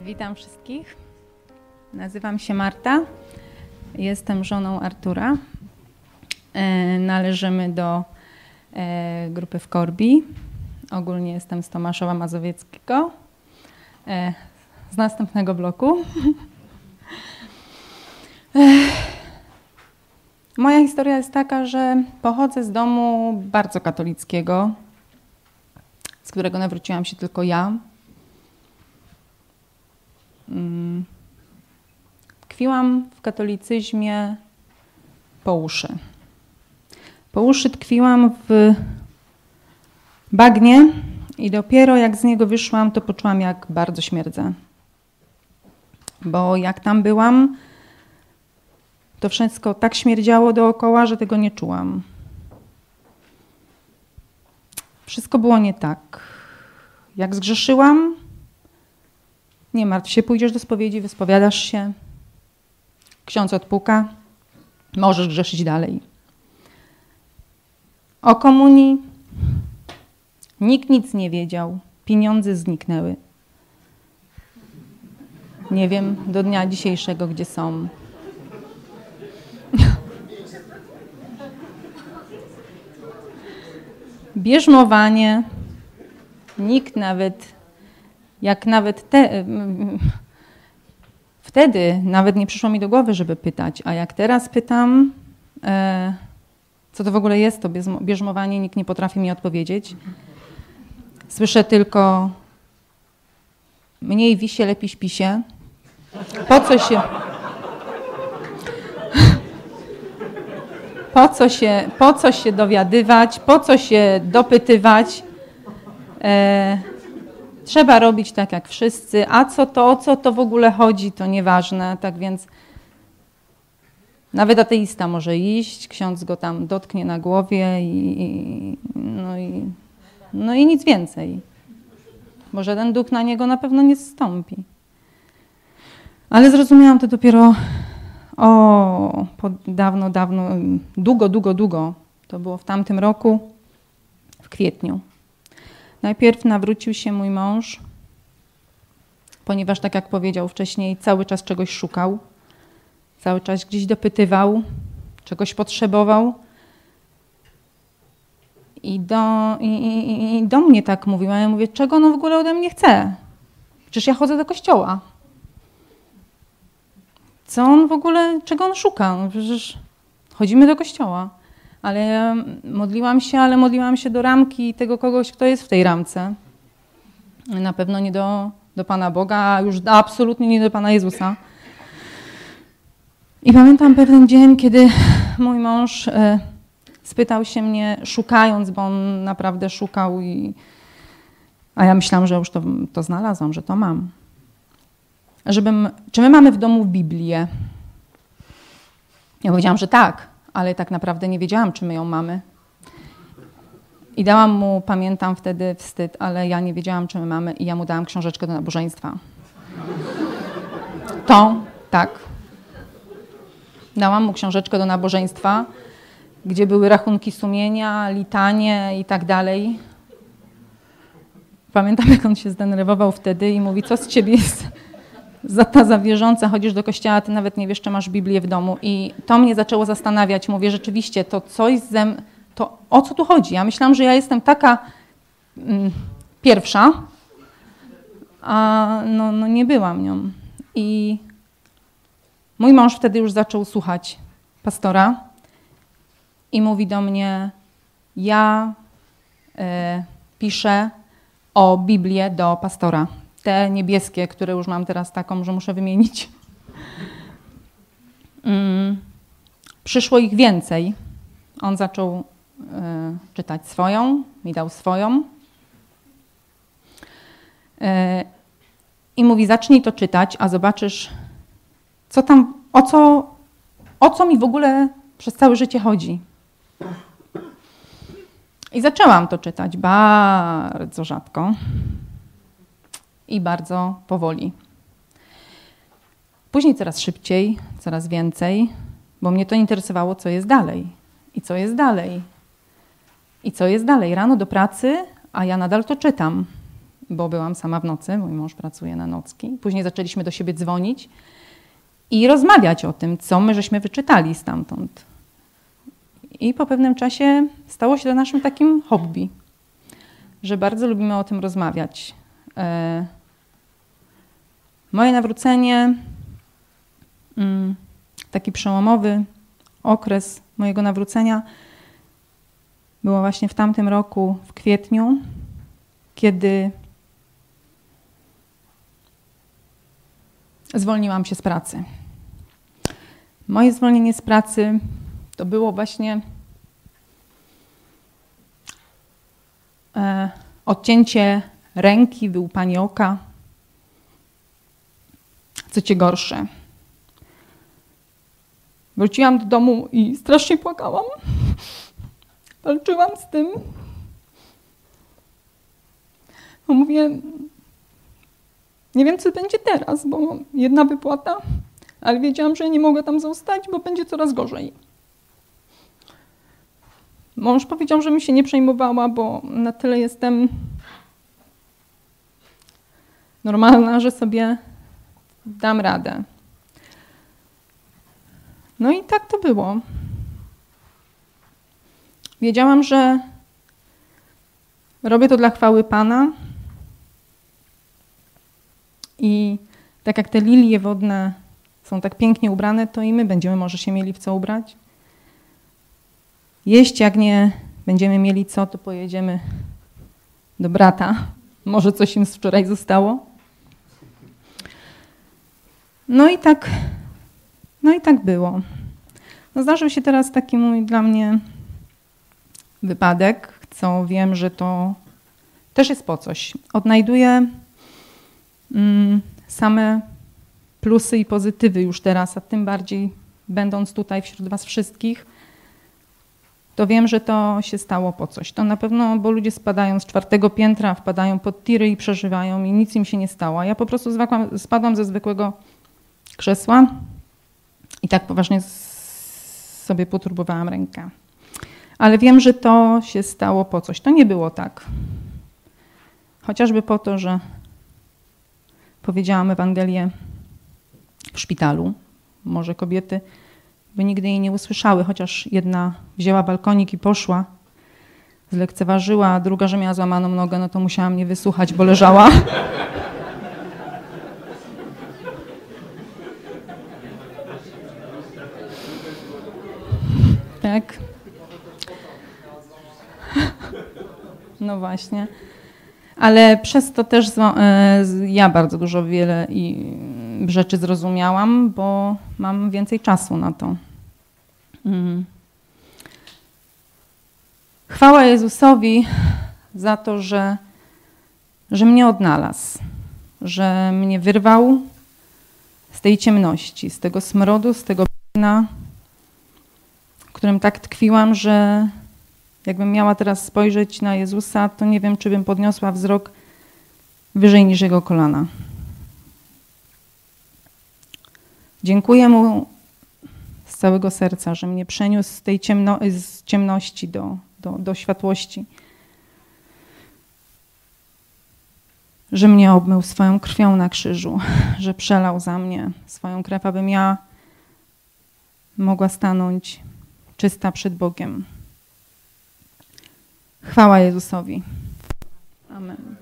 Witam wszystkich. Nazywam się Marta. Jestem żoną Artura. E, należymy do e, grupy w Korbi. Ogólnie jestem z Tomaszowa Mazowieckiego, e, z następnego bloku. Moja historia jest taka, że pochodzę z domu bardzo katolickiego, z którego nawróciłam się tylko ja. Tkwiłam w katolicyzmie po uszy. Po uszy tkwiłam w bagnie i dopiero jak z niego wyszłam, to poczułam, jak bardzo śmierdzę. Bo jak tam byłam, to wszystko tak śmierdziało dookoła, że tego nie czułam. Wszystko było nie tak. Jak zgrzeszyłam, nie martw się, pójdziesz do spowiedzi, wyspowiadasz się, ksiądz odpuka, możesz grzeszyć dalej. O komunii nikt nic nie wiedział, pieniądze zniknęły. Nie wiem do dnia dzisiejszego, gdzie są. Bierzmowanie. Nikt nawet, jak nawet te, wtedy nawet nie przyszło mi do głowy, żeby pytać, a jak teraz pytam, e, co to w ogóle jest to bierzmowanie, nikt nie potrafi mi odpowiedzieć. Słyszę tylko mniej wisie, lepiej śpisie. Po co się... Po co się, po co się dowiadywać, po co się dopytywać. E, trzeba robić tak jak wszyscy, a co to, o co to w ogóle chodzi, to nieważne. Tak więc nawet ateista może iść, ksiądz go tam dotknie na głowie i, i no, i, no i nic więcej. Bo żaden duch na niego na pewno nie zstąpi. Ale zrozumiałam to dopiero o, dawno, dawno, długo, długo, długo. To było w tamtym roku, w kwietniu. Najpierw nawrócił się mój mąż, ponieważ, tak jak powiedział wcześniej, cały czas czegoś szukał, cały czas gdzieś dopytywał, czegoś potrzebował. I do, i, i, i do mnie tak mówił. A ja mówię, czego on w ogóle ode mnie chce? Przecież ja chodzę do kościoła. Co on w ogóle, czego on szuka? Przecież chodzimy do kościoła. Ale modliłam się, ale modliłam się do ramki tego kogoś, kto jest w tej ramce. Na pewno nie do, do Pana Boga, a już absolutnie nie do Pana Jezusa. I pamiętam pewien dzień, kiedy mój mąż e, spytał się mnie, szukając, bo on naprawdę szukał, i, a ja myślałam, że już to, to znalazłam, że to mam żebym, czy my mamy w domu Biblię? Ja powiedziałam, że tak, ale tak naprawdę nie wiedziałam, czy my ją mamy. I dałam mu, pamiętam wtedy wstyd, ale ja nie wiedziałam, czy my mamy, i ja mu dałam książeczkę do nabożeństwa. To, tak. Dałam mu książeczkę do nabożeństwa, gdzie były rachunki sumienia, litanie i tak dalej. Pamiętam, jak on się zdenerwował wtedy i mówi, co z ciebie jest za ta zawierząca, chodzisz do kościoła, ty nawet nie wiesz, czy masz Biblię w domu. I to mnie zaczęło zastanawiać. Mówię, rzeczywiście, to coś ze to o co tu chodzi? Ja myślałam, że ja jestem taka mm, pierwsza, a no, no nie byłam nią. I mój mąż wtedy już zaczął słuchać pastora i mówi do mnie, ja y, piszę o Biblię do pastora te niebieskie, które już mam teraz taką, że muszę wymienić. Mm. Przyszło ich więcej. On zaczął y, czytać swoją, mi dał swoją. Y, I mówi: Zacznij to czytać, a zobaczysz, co tam, o co, o co mi w ogóle przez całe życie chodzi. I zaczęłam to czytać bardzo rzadko i bardzo powoli. Później coraz szybciej, coraz więcej, bo mnie to interesowało, co jest dalej. I co jest dalej. I co jest dalej. Rano do pracy, a ja nadal to czytam. bo byłam sama w nocy, mój mąż pracuje na nocki. Później zaczęliśmy do siebie dzwonić i rozmawiać o tym, co my żeśmy wyczytali stamtąd. I po pewnym czasie stało się to naszym takim hobby, że bardzo lubimy o tym rozmawiać. E, moje nawrócenie, mm, taki przełomowy okres mojego nawrócenia, było właśnie w tamtym roku, w kwietniu, kiedy zwolniłam się z pracy. Moje zwolnienie z pracy to było właśnie e, odcięcie ręki, wyłupanie oka. Co cię gorsze. Wróciłam do domu i strasznie płakałam. Walczyłam z tym. Mówię, nie wiem, co będzie teraz, bo jedna wypłata, ale wiedziałam, że nie mogę tam zostać, bo będzie coraz gorzej. Mąż powiedział, że mi się nie przejmowała, bo na tyle jestem normalna, że sobie dam radę. No i tak to było. Wiedziałam, że robię to dla chwały Pana. I tak jak te lilie wodne są tak pięknie ubrane, to i my będziemy może się mieli w co ubrać. Jeść, jak nie będziemy mieli co, to pojedziemy do brata. Może coś im z wczoraj zostało. No i tak, no i tak było. No zdarzył się teraz taki mój dla mnie wypadek, co wiem, że to też jest po coś. Odnajduję mm, same plusy i pozytywy już teraz, a tym bardziej będąc tutaj wśród Was wszystkich, to wiem, że to się stało po coś. To na pewno, bo ludzie spadają z czwartego piętra, wpadają pod tiry i przeżywają i nic im się nie stało. Ja po prostu zwakłam, spadłam ze zwykłego krzesła i tak poważnie sobie poturbowałam rękę. Ale wiem, że to się stało po coś. To nie było tak. Chociażby po to, że powiedziałam Ewangelię w szpitalu. Może kobiety by nigdy jej nie usłyszały, chociaż jedna wzięła balkonik i poszła, zlekceważyła, a druga, że miała złamaną nogę, no to musiała mnie wysłuchać, bo leżała. tak. No właśnie. Ale przez to też e, ja bardzo dużo wiele rzeczy zrozumiałam, bo mam więcej czasu na to. Mm. Chwała Jezusowi za to, że, że mnie odnalazł, że mnie wyrwał z tej ciemności, z tego smrodu, z tego bagna, w którym tak tkwiłam, że jakbym miała teraz spojrzeć na Jezusa, to nie wiem, czy bym podniosła wzrok wyżej niż jego kolana. Dziękuję mu z całego serca, że mnie przeniósł z tej ciemno, z ciemności do, do, do światłości. Że mnie obmył swoją krwią na krzyżu, że przelał za mnie swoją krew, abym ja mogła stanąć czysta przed Bogiem. Chwała Jezusowi. Amen.